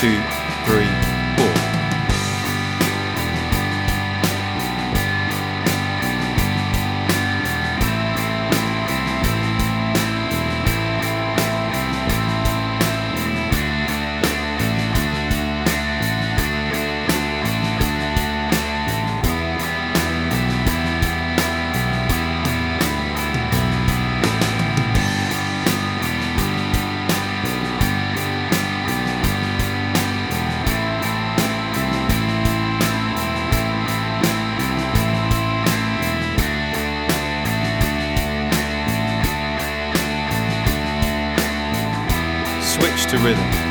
two, three. to rhythm.